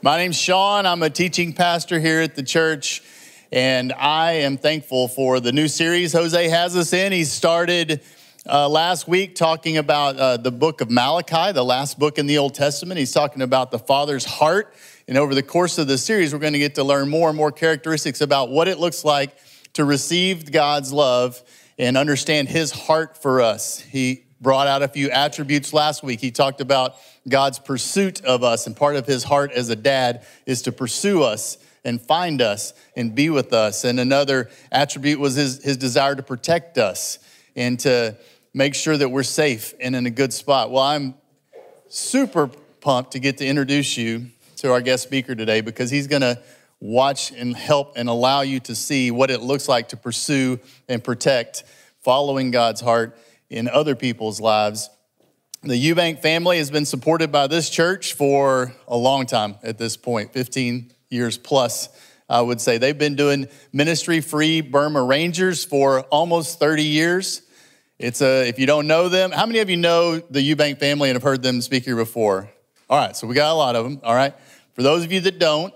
My name's Sean. I'm a teaching pastor here at the church, and I am thankful for the new series Jose has us in. He started uh, last week talking about uh, the book of Malachi, the last book in the Old Testament. He's talking about the Father's heart. And over the course of the series, we're going to get to learn more and more characteristics about what it looks like to receive God's love and understand His heart for us. He brought out a few attributes last week. He talked about God's pursuit of us, and part of his heart as a dad is to pursue us and find us and be with us. And another attribute was his, his desire to protect us and to make sure that we're safe and in a good spot. Well, I'm super pumped to get to introduce you to our guest speaker today because he's going to watch and help and allow you to see what it looks like to pursue and protect following God's heart in other people's lives. The Eubank family has been supported by this church for a long time at this point 15 years plus, I would say. They've been doing ministry free Burma Rangers for almost 30 years. It's a, if you don't know them, how many of you know the Eubank family and have heard them speak here before? All right, so we got a lot of them. All right. For those of you that don't,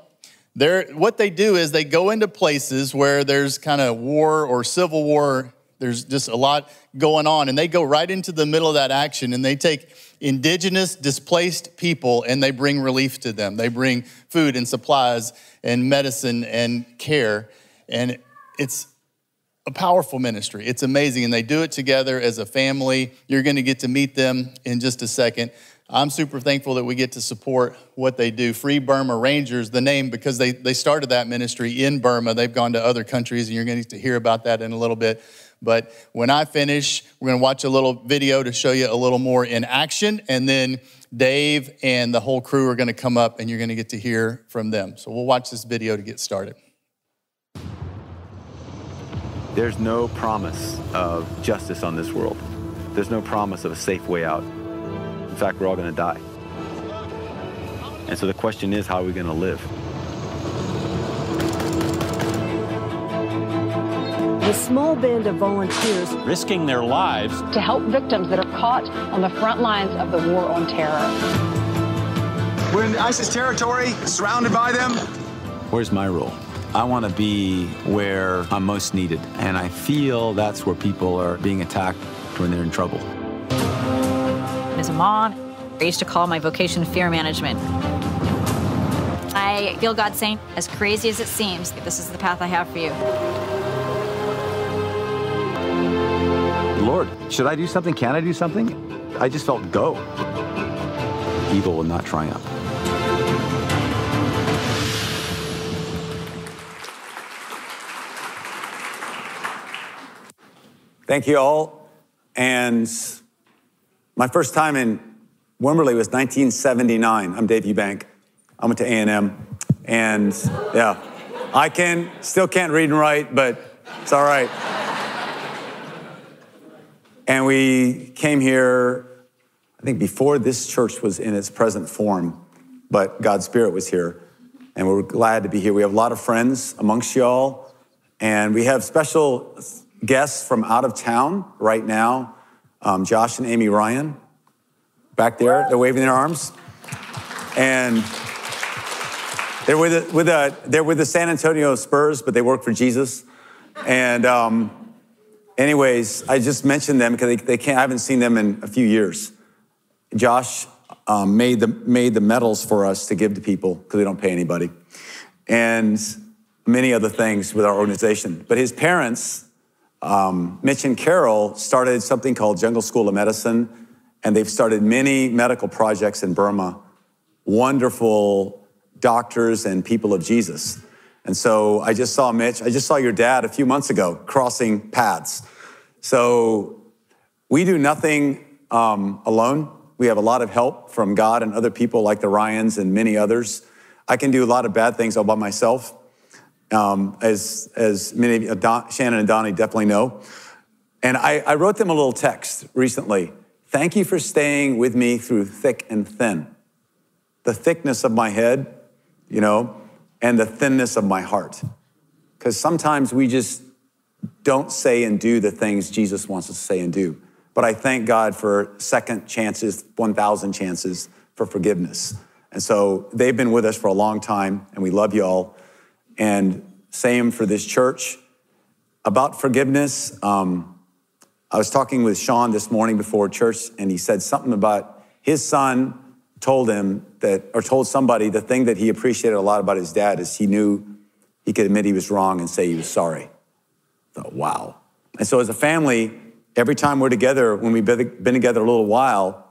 they're, what they do is they go into places where there's kind of war or civil war there's just a lot going on. And they go right into the middle of that action and they take indigenous, displaced people and they bring relief to them. They bring food and supplies and medicine and care. And it's a powerful ministry. It's amazing. And they do it together as a family. You're going to get to meet them in just a second. I'm super thankful that we get to support what they do. Free Burma Rangers, the name, because they, they started that ministry in Burma. They've gone to other countries, and you're going to hear about that in a little bit. But when I finish, we're going to watch a little video to show you a little more in action. And then Dave and the whole crew are going to come up and you're going to get to hear from them. So we'll watch this video to get started. There's no promise of justice on this world. There's no promise of a safe way out. In fact, we're all going to die. And so the question is, how are we going to live? A small band of volunteers risking their lives to help victims that are caught on the front lines of the war on terror. We're in ISIS territory, surrounded by them. Where's my role? I want to be where I'm most needed, and I feel that's where people are being attacked when they're in trouble. As a mom, I used to call my vocation fear management. I feel God saying, as crazy as it seems, this is the path I have for you. Should I do something? Can I do something? I just felt go. Evil will not triumph. Thank you all. And my first time in Wimberley was 1979. I'm Dave Eubank. I went to A&M. And yeah, I can still can't read and write, but it's all right. And we came here, I think, before this church was in its present form, but God's Spirit was here. And we're glad to be here. We have a lot of friends amongst y'all, and we have special guests from out of town right now um, Josh and Amy Ryan back there. They're waving their arms. And they're with, the, with a, they're with the San Antonio Spurs, but they work for Jesus. And um, anyways, I just mentioned them because they, they, can't, I haven't seen them in a few years. Josh um, made, the, made the medals for us to give to people because they don't pay anybody. And many other things with our organization. But his parents, um, Mitch and Carol, started something called Jungle School of Medicine, and they've started many medical projects in Burma. Wonderful doctors and people of Jesus. And so I just saw Mitch, I just saw your dad a few months ago crossing paths. So we do nothing um, alone. We have a lot of help from God and other people like the Ryans and many others. I can do a lot of bad things all by myself, um, as, as many of Don, Shannon and Donnie definitely know. And I, I wrote them a little text recently. Thank you for staying with me through thick and thin. The thickness of my head, you know, and the thinness of my heart. Because sometimes we just don't say and do the things Jesus wants us to say and do. But I thank God for second chances, 1,000 chances for forgiveness. And so they've been with us for a long time, and we love y'all. And same for this church. About forgiveness, um, I was talking with Sean this morning before church, and he said something about his son told him that, or told somebody the thing that he appreciated a lot about his dad is he knew he could admit he was wrong and say he was sorry. Thought, wow. And so as a family, every time we're together, when we've been together a little while,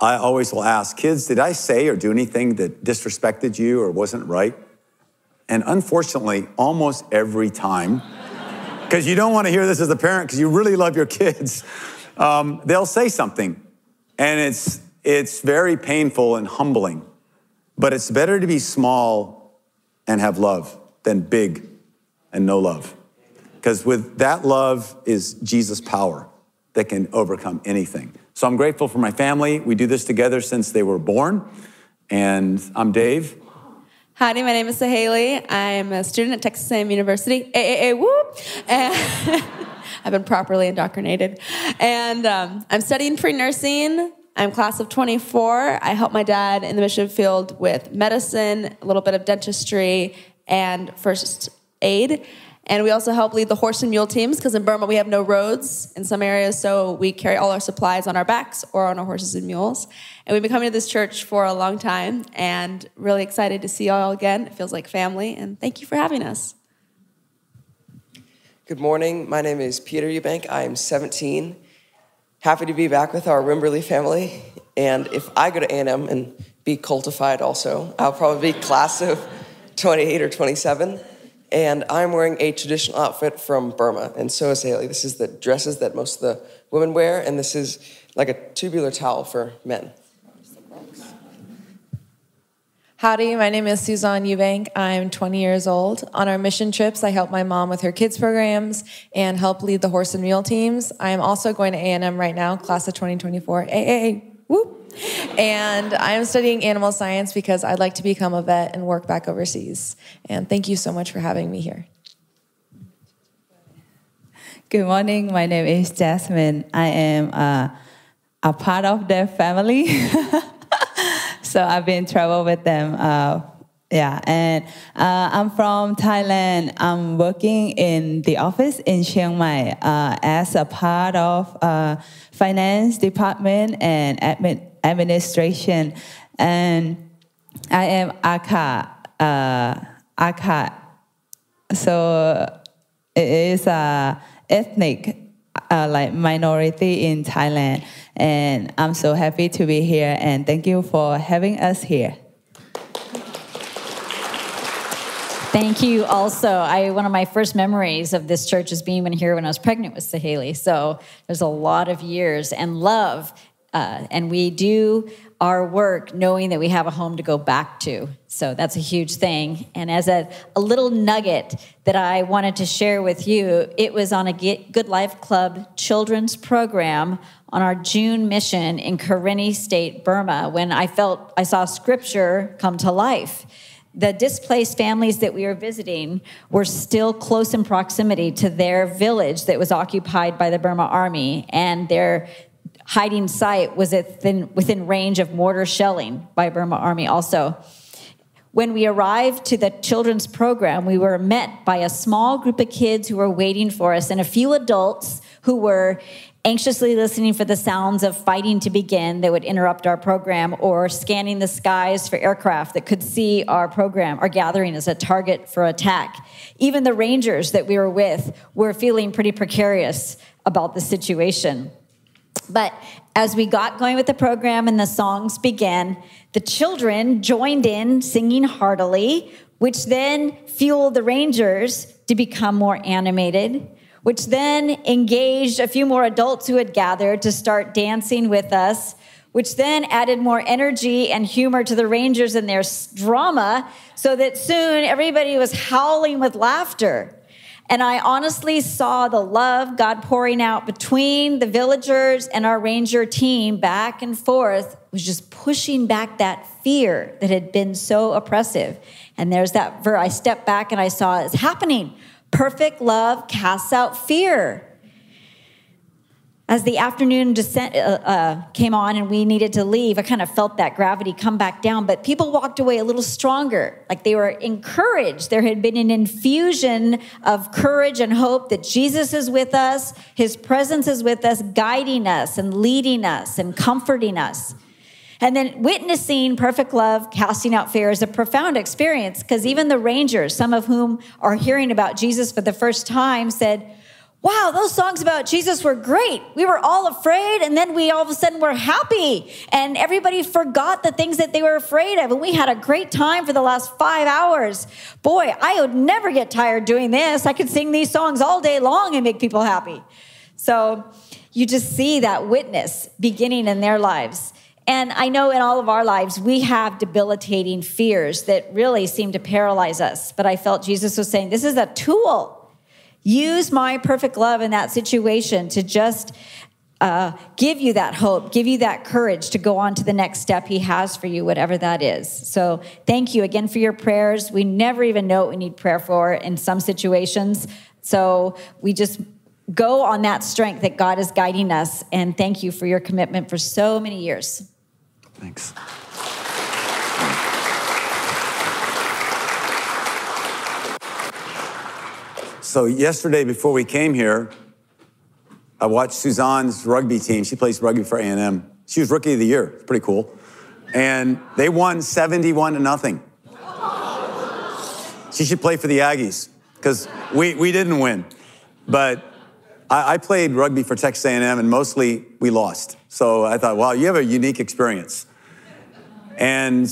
I always will ask kids, did I say or do anything that disrespected you or wasn't right? And unfortunately, almost every time, because you don't want to hear this as a parent because you really love your kids, um, they'll say something. And it's, it's very painful and humbling. But it's better to be small and have love than big and no love. Because with that love is Jesus' power that can overcome anything. So I'm grateful for my family. We do this together since they were born. And I'm Dave. Howdy, my name is Sahale. I'm a student at Texas A&M University. AAA, whoop! And I've been properly indoctrinated. And um, I'm studying pre-nursing. I'm class of 24. I help my dad in the mission field with medicine, a little bit of dentistry, and first aid. And we also help lead the horse and mule teams because in Burma we have no roads in some areas, so we carry all our supplies on our backs or on our horses and mules. And we've been coming to this church for a long time and really excited to see you all again. It feels like family, and thank you for having us. Good morning. My name is Peter Eubank. I am 17. Happy to be back with our Wimberley family. And if I go to A&M and be cultified also, I'll probably be class of 28 or 27 and I'm wearing a traditional outfit from Burma, and so is Haley. This is the dresses that most of the women wear, and this is like a tubular towel for men. Howdy, my name is Suzanne Eubank. I'm 20 years old. On our mission trips, I help my mom with her kids programs and help lead the horse and mule teams. I am also going to A&M right now, class of 2024. AA, whoop. And I'm studying animal science because I'd like to become a vet and work back overseas. And thank you so much for having me here. Good morning. My name is Jasmine. I am uh, a part of their family. so I've been travel with them. Uh, yeah, and uh, I'm from Thailand. I'm working in the office in Chiang Mai uh, as a part of uh, finance department and admin administration. And I am Akha. Uh. So it is a ethnic uh, like minority in Thailand. And I'm so happy to be here. And thank you for having us here. Thank you. Also, I one of my first memories of this church is being here when I was pregnant with Sahale. So there's a lot of years and love uh, and we do our work knowing that we have a home to go back to. So that's a huge thing. And as a, a little nugget that I wanted to share with you, it was on a Good Life Club children's program on our June mission in Karenni State, Burma, when I felt I saw scripture come to life. The displaced families that we were visiting were still close in proximity to their village that was occupied by the Burma army, and their hiding site was within, within range of mortar shelling by Burma Army also. When we arrived to the children's program, we were met by a small group of kids who were waiting for us and a few adults who were anxiously listening for the sounds of fighting to begin that would interrupt our program or scanning the skies for aircraft that could see our program, our gathering as a target for attack. Even the rangers that we were with were feeling pretty precarious about the situation. But as we got going with the program and the songs began, the children joined in singing heartily, which then fueled the Rangers to become more animated, which then engaged a few more adults who had gathered to start dancing with us, which then added more energy and humor to the Rangers and their drama, so that soon everybody was howling with laughter. And I honestly saw the love God pouring out between the villagers and our ranger team back and forth was just pushing back that fear that had been so oppressive. And there's that verse. I stepped back and I saw it's happening. Perfect love casts out fear. As the afternoon descent uh, uh, came on and we needed to leave, I kind of felt that gravity come back down. But people walked away a little stronger, like they were encouraged. There had been an infusion of courage and hope that Jesus is with us, His presence is with us, guiding us and leading us and comforting us. And then witnessing perfect love, casting out fear is a profound experience because even the rangers, some of whom are hearing about Jesus for the first time, said, Wow, those songs about Jesus were great. We were all afraid, and then we all of a sudden were happy, and everybody forgot the things that they were afraid of. And we had a great time for the last five hours. Boy, I would never get tired doing this. I could sing these songs all day long and make people happy. So you just see that witness beginning in their lives. And I know in all of our lives, we have debilitating fears that really seem to paralyze us. But I felt Jesus was saying, This is a tool Use my perfect love in that situation to just uh, give you that hope, give you that courage to go on to the next step He has for you, whatever that is. So, thank you again for your prayers. We never even know what we need prayer for in some situations. So, we just go on that strength that God is guiding us. And thank you for your commitment for so many years. Thanks. So yesterday, before we came here, I watched Suzanne's rugby team. She plays rugby for A&M. She was rookie of the year. It's pretty cool. And they won 71 to nothing. She should play for the Aggies because we, we didn't win. But I, I played rugby for Texas A&M and mostly we lost. So I thought, wow, you have a unique experience. And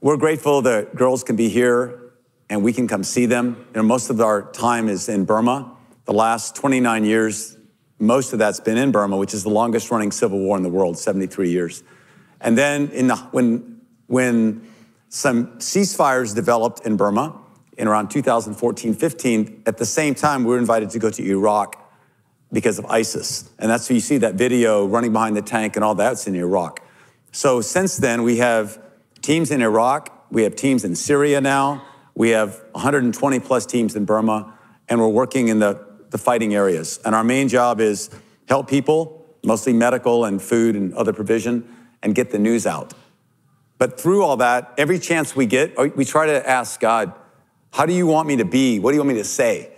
we're grateful that girls can be here and we can come see them. You know, most of our time is in Burma. The last 29 years, most of that's been in Burma, which is the longest running civil war in the world, 73 years. And then the, when, when some ceasefires developed in Burma in around 2014 15, at the same time, we were invited to go to Iraq because of ISIS. And that's where you see that video running behind the tank and all that's in Iraq. So since then, we have teams in Iraq, we have teams in Syria now, we have 120 plus teams in Burma, and we're working in the, the fighting areas. And our main job is help people, mostly medical and food and other provision, and get the news out. But through all that, every chance we get, oh, we try to ask God, how do you want me to be? What do you want me to say?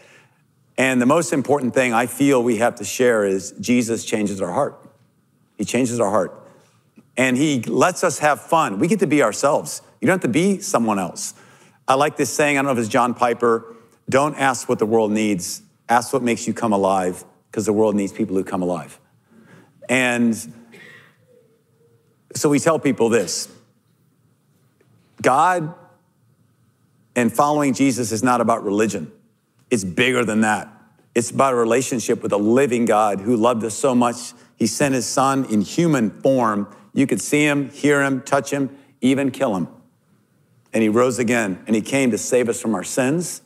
And the most important thing I feel we have to share is Jesus changes our heart. He changes our heart. And he lets us have fun. We get to be ourselves. You don't have to be someone else. I like this saying, I don't know if it's John Piper don't ask what the world needs, ask what makes you come alive, because the world needs people who come alive. And so we tell people this God and following Jesus is not about religion, it's bigger than that. It's about a relationship with a living God who loved us so much, he sent his son in human form. You could see him, hear him, touch him, even kill him and he rose again, and he came to save us from our sins,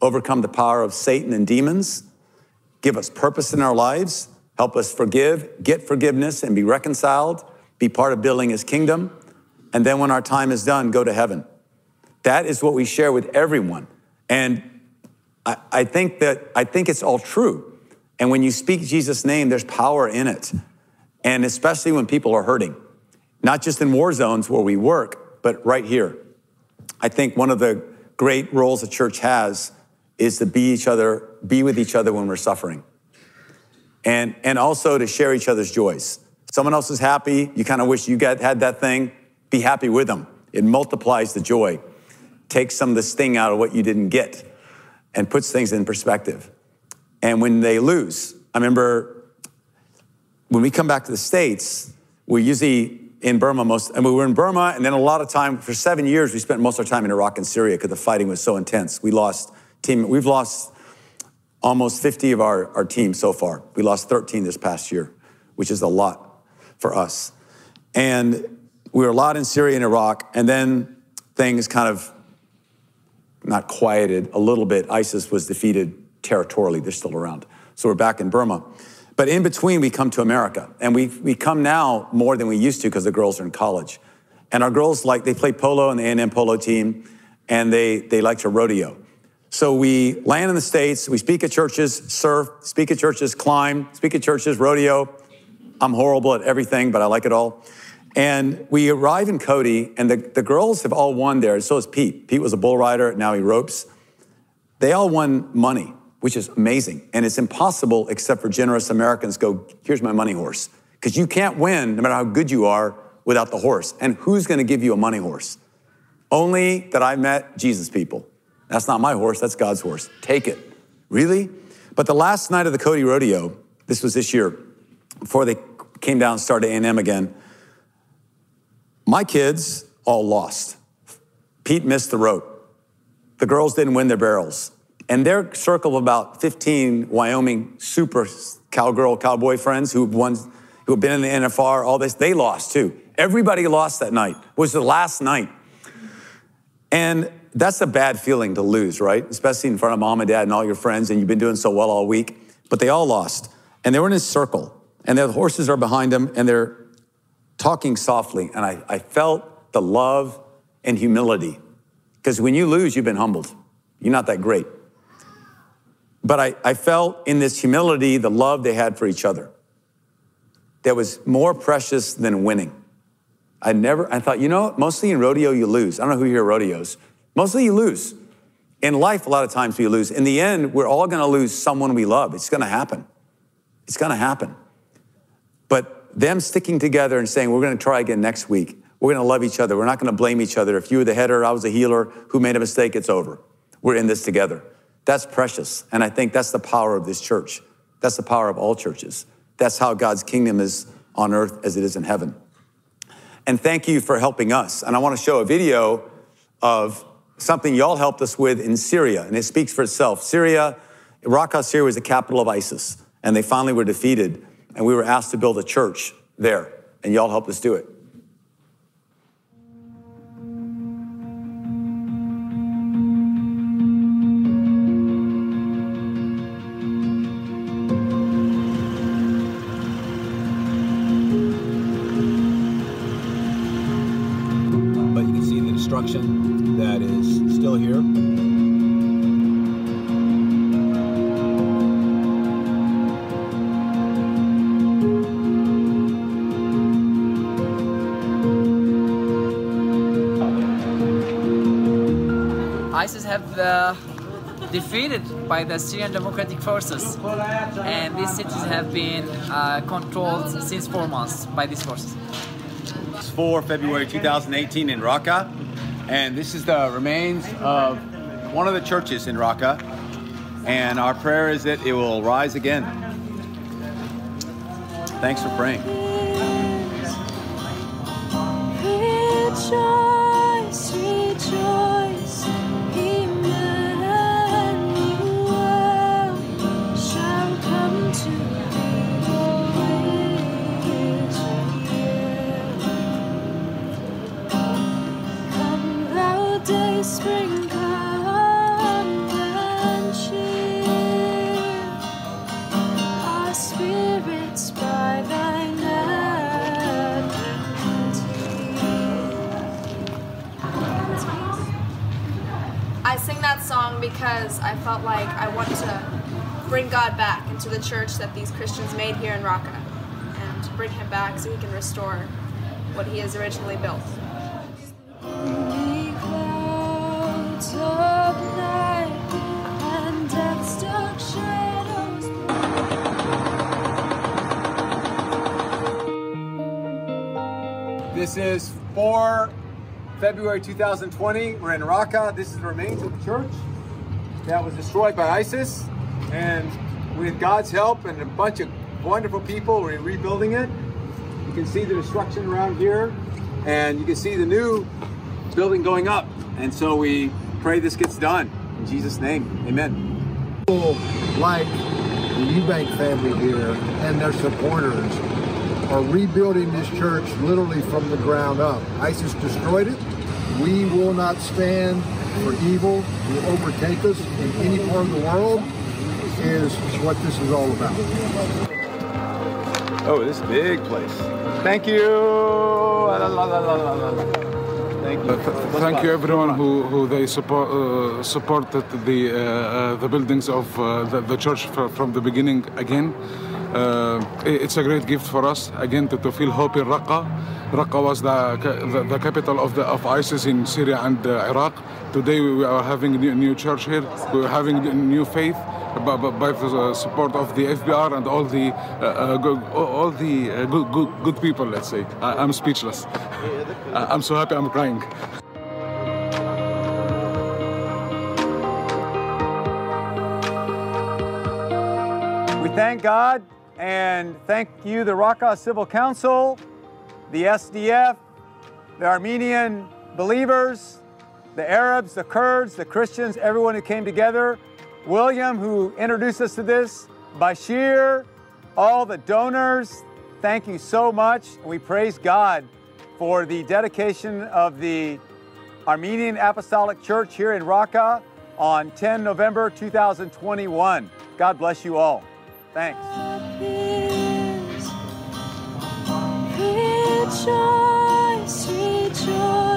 overcome the power of Satan and demons, give us purpose in our lives, help us forgive, get forgiveness, and be reconciled, be part of building his kingdom, and then when our time is done, go to heaven. That is what we share with everyone. And I, I think that I think it's all true. And when you speak Jesus' name, there's power in it. And especially when people are hurting, not just in war zones where we work, but right here. I think one of the great roles the church has is to be each other, be with each other when we're suffering. And, and also to share each other's joys. Someone else is happy, you kind of wish you got, had that thing, be happy with them. It multiplies the joy, takes some of the sting out of what you didn't get, and puts things in perspective. And when they lose, I remember when we come back to the States, we usually in Burma most, and we were in Burma, and then a lot of time for seven years we spent most of our time in Iraq and Syria because the fighting was so intense. We lost team. We've lost almost 50 of our, our team so far. We lost 13 this past year, which is a lot for us. And we were a lot in Syria and Iraq, and then things kind of not quieted a little bit. ISIS was defeated territorially. They're still around. So we're back in Burma. But in between, we come to America. And we, we come now more than we used to because the girls are in college. And our girls like, they play polo in the A&M polo team, and they, they like to rodeo. So we land in the States, we speak at churches, surf, speak at churches, climb, speak at churches, rodeo, I'm horrible at everything, but I like it all. And we arrive in Cody, and the, the girls have all won there. So is Pete. Pete was a bull rider, now he ropes. They all won money, which is amazing. And it's impossible, except for generous Americans, go, here's my money horse. Because you can't win, no matter how good you are, without the horse. And who's going to give you a money horse? Only that I met Jesus people. That's not my horse, that's God's horse. Take it. Really? But the last night of the Cody Rodeo, this was this year, before they came down and started A&M again, my kids all lost. Pete missed the rope. The girls didn't win their barrels. And their circle of about 15 Wyoming super cowgirl, cowboy friends who won, who have been in the NFR, all this, they lost too. Everybody lost that night. It was the last night. And that's a bad feeling to lose, right? Especially in front of mom and dad and all your friends, and you've been doing so well all week. But they all lost. And they were in a circle, and their horses are behind them, and they're talking softly. And I, I felt the love and humility. Because when you lose, you've been humbled. You're not that great. But I, I felt in this humility the love they had for each other that was more precious than winning. I never, I thought, you know, mostly in rodeo you lose. I don't know who here rodeos. Mostly you lose. In life, a lot of times we lose. In the end, we're all gonna lose someone we love. It's gonna happen. It's gonna happen. But them sticking together and saying, we're gonna try again next week. We're gonna love each other. We're not gonna blame each other. If you were the header, I was the heeler, who made a mistake, it's over. We're in this together. That's precious. And I think that's the power of this church. That's the power of all churches. That's how God's kingdom is on earth as it is in heaven. And thank you for helping us. And I want to show a video of something y'all helped us with in Syria, and it speaks for itself. Syria, Raqqa, Syria was the capital of ISIS, and they finally were defeated, and we were asked to build a church there, and y'all helped us do it. Can see the destruction that is still here. ISIS have uh, defeated by the Syrian Democratic Forces, and these cities have been uh, controlled since four months by these forces. It's 4 February 2018 in Raqqa, and this is the remains of one of the churches in Raqqa, and our prayer is that it will rise again. Thanks for praying. Because I felt like I want to bring God back into the church that these Christians made here in Raqqa and bring him back so he can restore what he has originally built. This is for February 2020. We're in Raqqa. This is the remains of the church that was destroyed by ISIS. And with God's help and a bunch of wonderful people, we're rebuilding it. You can see the destruction around here, and you can see the new building going up. And so we pray this gets done. In Jesus' name, amen. People like the Eubank family here and their supporters are rebuilding this church literally from the ground up. ISIS destroyed it. We will not stand for evil to overtake us in any part of the world is what this is all about. Oh, this big place. Thank you. La, la, la, la, la, la, la. Thank you. Uh, Thank you everyone who, who they support, uh, supported the, uh, uh, the buildings of uh, the, the church fr- from the beginning again. uh, it's a great gift for us again to, to feel hope in Raqqa. Raqqa was the, the, the capital of, the, of ISIS in Syria and uh, Iraq. Today we are having a new, church here. We're having a new faith by, by- the support of the FBR and all the uh, uh, all the uh, good, good, good people. Let's say I, I'm speechless. I'm so happy. I'm crying. We thank God and thank you, the Raqqa Civil Council, the SDF, the Armenian believers, the Arabs, the Kurds, the Christians, everyone who came together. William, who introduced us to this, Bashir, all the donors, thank you so much. We praise God for the dedication of the Armenian Apostolic Church here in Raqqa on 10 November 2021. God bless you all. Thanks. Rejoice, rejoice,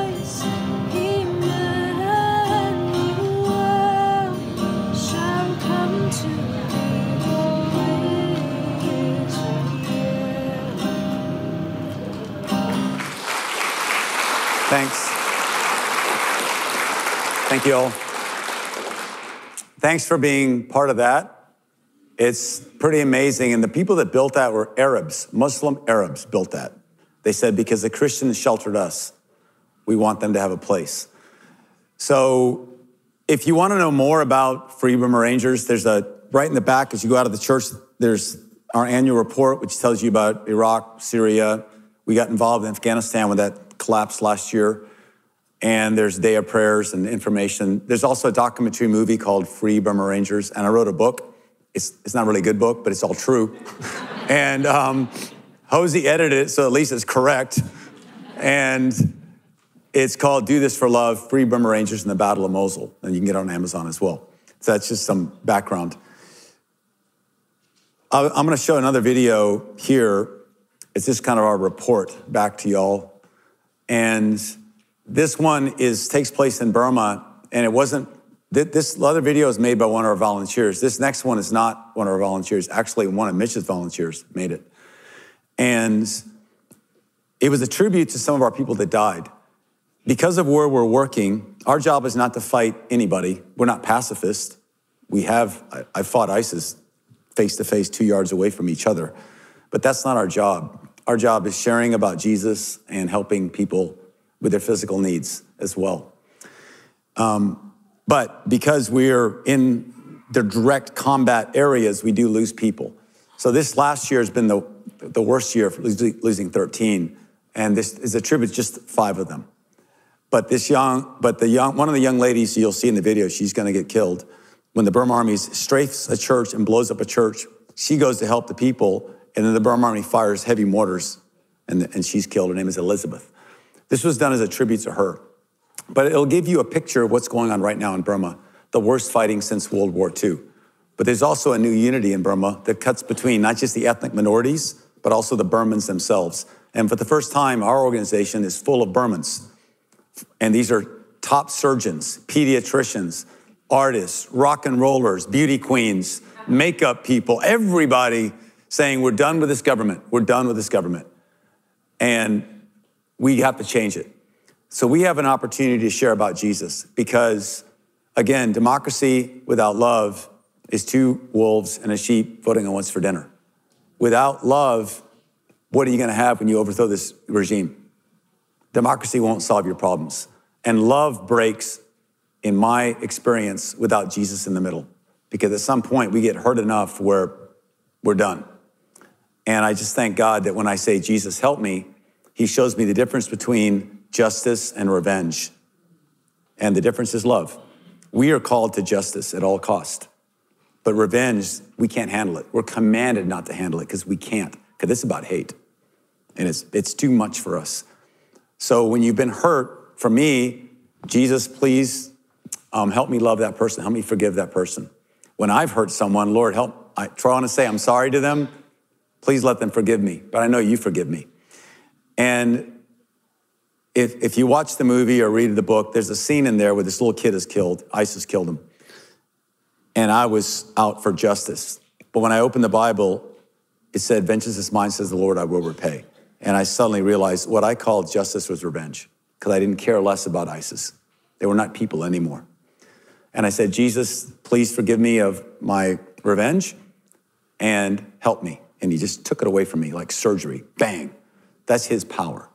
Thanks. Thank you all. Thanks for being part of that. It's pretty amazing. And the people that built that were Arabs, Muslim Arabs built that. They said, because the Christians sheltered us, we want them to have a place. So if you want to know more about Free Burma Rangers, there's a right in the back as you go out of the church, there's our annual report, which tells you about Iraq, Syria. We got involved in Afghanistan when that collapsed last year. And there's day of prayers and information. There's also a documentary movie called Free Burma Rangers, and I wrote a book. It's, it's not really a good book, but it's all true. and um, Hosey edited it, so at least it's correct. And it's called Do This for Love Free Burma Rangers in the Battle of Mosul. And you can get it on Amazon as well. So that's just some background. I'm going to show another video here. It's just kind of our report back to y'all. And this one is takes place in Burma, and it wasn't. This other video is made by one of our volunteers. This next one is not one of our volunteers. Actually, one of Mitch's volunteers made it, and it was a tribute to some of our people that died. Because of where we're working, our job is not to fight anybody. We're not pacifists. We have. I, I fought ISIS face to face, two yards away from each other, but that's not our job. Our job is sharing about Jesus and helping people with their physical needs as well. Um, but because we're in the direct combat areas, we do lose people. So this last year has been the, the worst year for losing, losing 13, and this is a tribute to just five of them. But this young, but the young, one of the young ladies you'll see in the video, she's going to get killed. When the Burma Army strafes a church and blows up a church, she goes to help the people, and then the Burma Army fires heavy mortars, and, and she's killed. Her name is Elizabeth. This was done as a tribute to her. But it'll give you a picture of what's going on right now in Burma, the worst fighting since World War II. But there's also a new unity in Burma that cuts between not just the ethnic minorities, but also the Burmans themselves. And for the first time, our organization is full of Burmans. And these are top surgeons, pediatricians, artists, rock and rollers, beauty queens, makeup people, everybody saying, We're done with this government. We're done with this government. And we have to change it. So we have an opportunity to share about Jesus because, again, democracy without love is two wolves and a sheep voting on what's for dinner. Without love, what are you going to have when you overthrow this regime? Democracy won't solve your problems. And love breaks, in my experience, without Jesus in the middle. Because at some point, we get hurt enough where we're done. And I just thank God that when I say, Jesus, help me, he shows me the difference between justice and revenge. And the difference is love. We are called to justice at all cost. But revenge, we can't handle it. We're commanded not to handle it because we can't, because it's about hate. And it's, it's too much for us. So when you've been hurt, for me, Jesus, please um, help me love that person. Help me forgive that person. When I've hurt someone, Lord, help. I try to say I'm sorry to them. Please let them forgive me. But I know you forgive me. And if, if you watch the movie or read the book, there's a scene in there where this little kid is killed. ISIS killed him. And I was out for justice. But when I opened the Bible, it said, Vengeance is mine, says the Lord, I will repay. And I suddenly realized what I called justice was revenge because I didn't care less about ISIS. They were not people anymore. And I said, Jesus, please forgive me of my revenge and help me. And he just took it away from me like surgery. Bang. That's his power.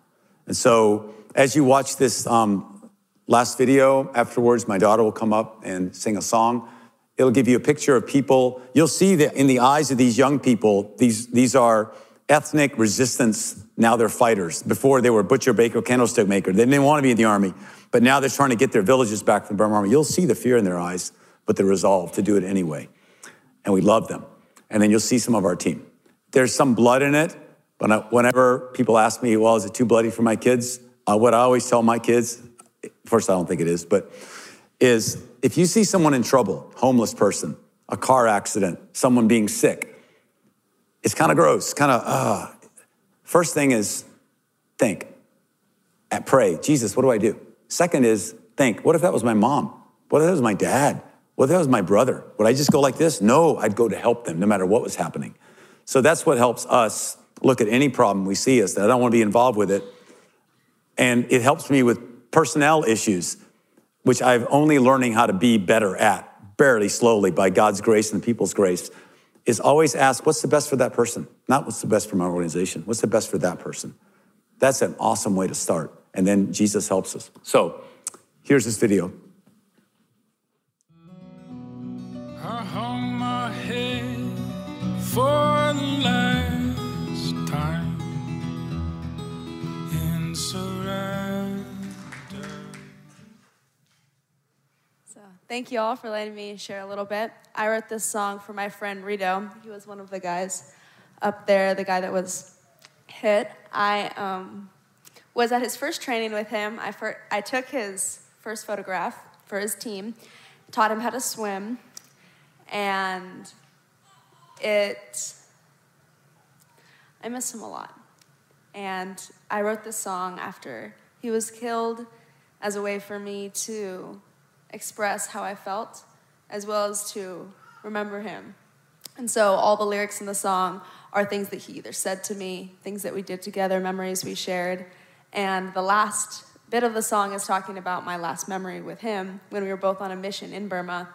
And so as you watch this um, last video, afterwards, my daughter will come up and sing a song. It'll give you a picture of people. You'll see that in the eyes of these young people, these, these are ethnic resistance. Now they're fighters. Before they were butcher, baker, candlestick maker. They didn't want to be in the army, but now they're trying to get their villages back from the Burma army. You'll see the fear in their eyes, but the resolve to do it anyway. And we love them. And then you'll see some of our team. There's some blood in it, but whenever people ask me, well, is it too bloody for my kids? Uh, what I always tell my kids, first, I don't think it is, but is if you see someone in trouble, homeless person, a car accident, someone being sick, it's kind of gross, kind of, ah. First thing is think and pray, Jesus, what do I do? Second is think, what if that was my mom? What if that was my dad? What if that was my brother? Would I just go like this? No, I'd go to help them no matter what was happening. So that's what helps us look at any problem we see is that I don't want to be involved with it. And it helps me with personnel issues, which I've only learning how to be better at, barely slowly by God's grace and the people's grace, is always ask, what's the best for that person? Not what's the best for my organization. What's the best for that person? That's an awesome way to start. And then Jesus helps us. So here's this video. I hung my head for thank you all for letting me share a little bit. I wrote this song for my friend Rito. He was one of the guys up there, the guy that was hit. I um, was at his first training with him. I, fir- I took his first photograph for his team, taught him how to swim, and it, I miss him a lot. And I wrote this song after he was killed as a way for me to express how I felt, as well as to remember him. And so all the lyrics in the song are things that he either said to me, things that we did together, memories we shared. And the last bit of the song is talking about my last memory with him when we were both on a mission in Burma,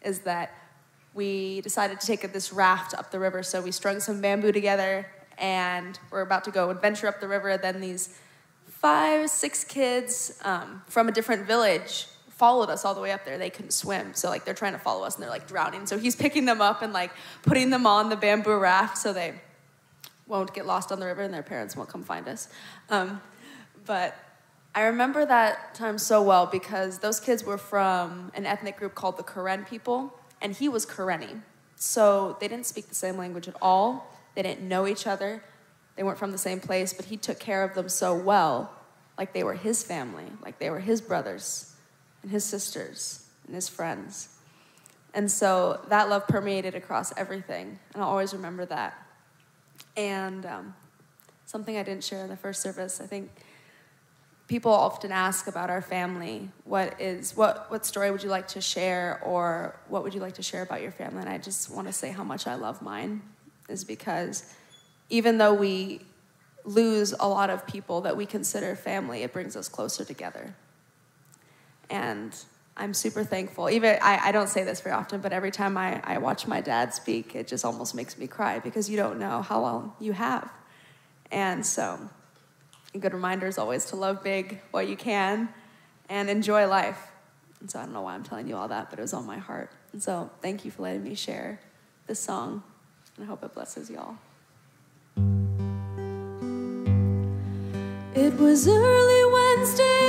is that we decided to take this raft up the river. So we strung some bamboo together and we're about to go adventure up the river. Then these five, six kids um, from a different village followed us all the way up there. They couldn't swim, so like they're trying to follow us and they're like drowning. So he's picking them up and like putting them on the bamboo raft so they won't get lost on the river and their parents won't come find us. Um, but I remember that time so well because those kids were from an ethnic group called the Karen people, and he was Karenni. So they didn't speak the same language at all. They didn't know each other. They weren't from the same place, but he took care of them so well, like they were his family, like they were his brothers and his sisters and his friends. And so that love permeated across everything, and I'll always remember that. And um, something I didn't share in the first service, I think people often ask about our family what is what what story would you like to share or what would you like to share about your family and i just want to say how much i love mine is because even though we lose a lot of people that we consider family it brings us closer together and i'm super thankful even i, I don't say this very often but every time I, I watch my dad speak it just almost makes me cry because you don't know how long you have and so a good reminder is always to love big while you can and enjoy life. And so I don't know why I'm telling you all that, but it was on my heart. And so thank you for letting me share this song. And I hope it blesses y'all. It was early Wednesday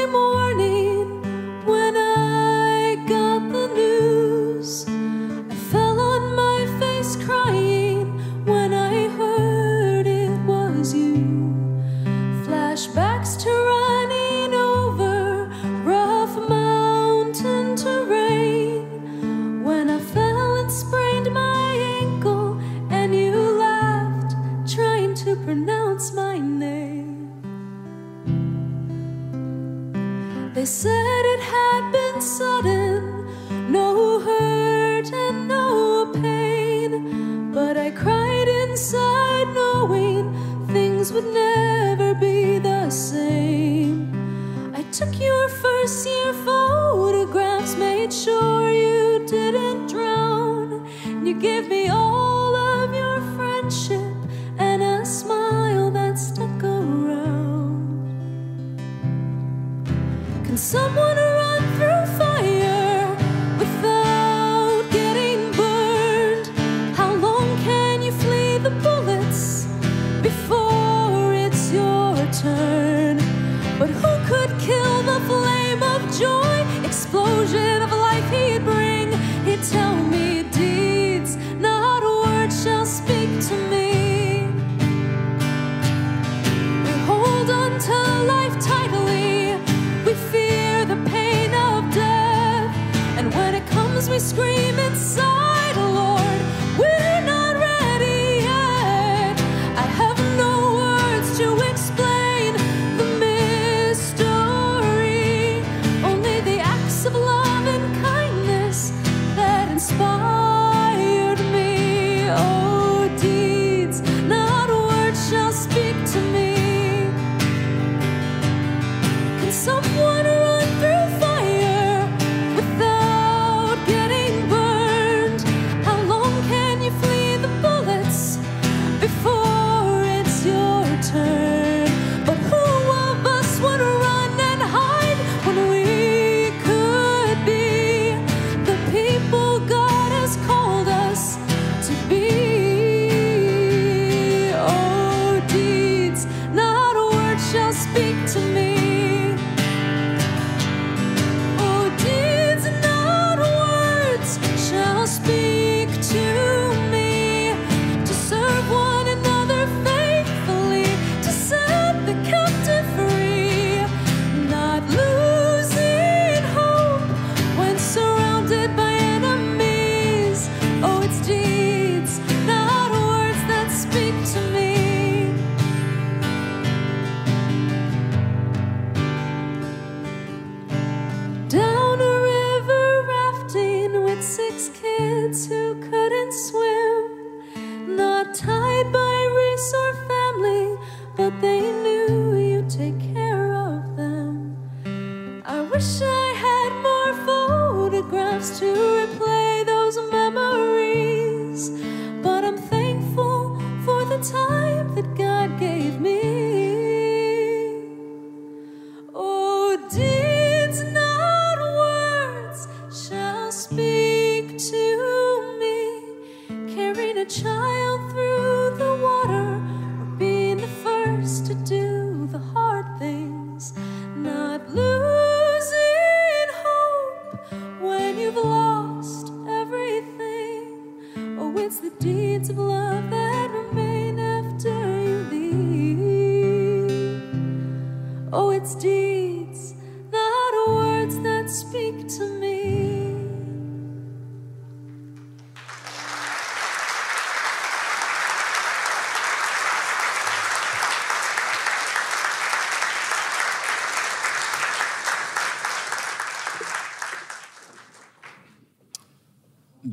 said it had been sudden.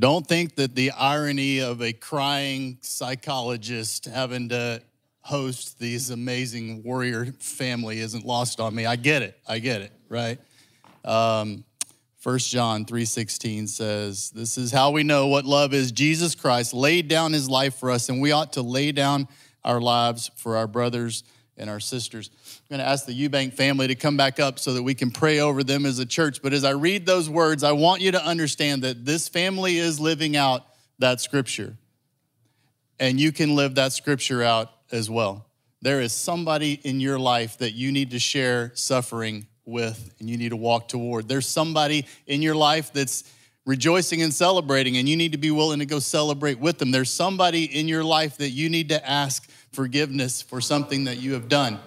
Don't think that the irony of a crying psychologist having to host these amazing warrior family isn't lost on me. I get it. I get it, right? Um, 1 John 3:16 says, "This is how we know what love is. Jesus Christ laid down his life for us, and we ought to lay down our lives for our brothers and our sisters." I'm going to ask the Eubank family to come back up so that we can pray over them as a church. But as I read those words, I want you to understand that this family is living out that scripture. And you can live that scripture out as well. There is somebody in your life that you need to share suffering with and you need to walk toward. There's somebody in your life that's rejoicing and celebrating, and you need to be willing to go celebrate with them. There's somebody in your life that you need to ask forgiveness for something that you have done,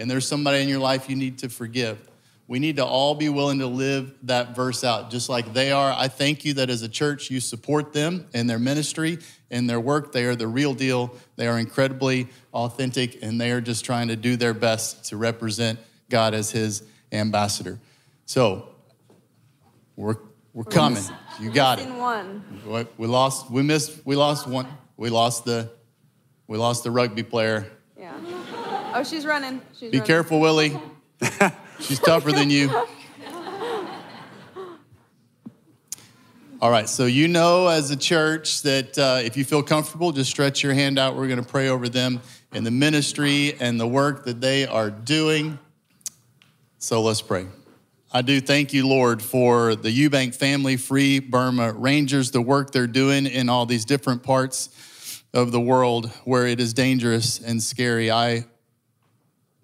and there's somebody in your life you need to forgive. We need to all be willing to live that verse out just like they are. I thank you that as a church you support them in their ministry, in their work. They are the real deal. They are incredibly authentic, and they are just trying to do their best to represent God as His ambassador. So we're we're coming. You got it. One. We- We lost. We missed. We lost one. We lost the. We lost the rugby player. Oh, she's running. She's Be running. careful, Willie. She's tougher than you. All right, so you know as a church that uh, if you feel comfortable, just stretch your hand out. We're going to pray over them and the ministry and the work that they are doing. So let's pray. I do thank you, Lord, for the Eubank family, Free Burma Rangers, the work they're doing in all these different parts of the world where it is dangerous and scary. I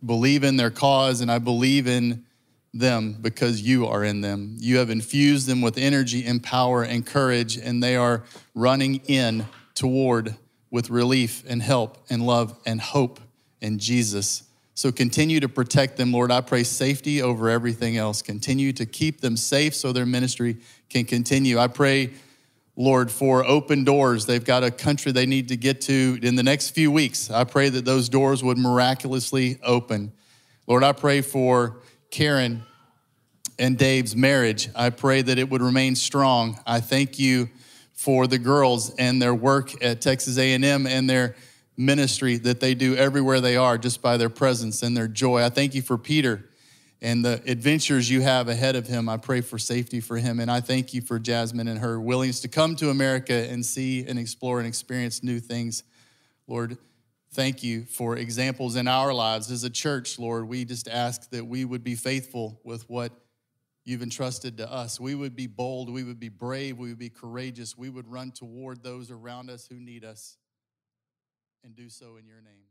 believe in their cause and I believe in them because you are in them. You have infused them with energy and power and courage, and they are running in toward with relief and help and love and hope in Jesus. So continue to protect them, Lord. I pray safety over everything else. Continue to keep them safe so their ministry can continue. I pray, Lord, for open doors. They've got a country they need to get to in the next few weeks. I pray that those doors would miraculously open. Lord, I pray for Karen and Dave's marriage. I pray that it would remain strong. I thank you for the girls and their work at Texas A&M and their ministry that they do everywhere they are just by their presence and their joy. I thank you for Peter and the adventures you have ahead of him. I pray for safety for him. And I thank you for Jasmine and her willingness to come to America and see and explore and experience new things. Lord, thank you for examples in our lives as a church, Lord. We just ask that we would be faithful with what you've entrusted to us. We would be bold, we would be brave, we would be courageous, we would run toward those around us who need us and do so in your name.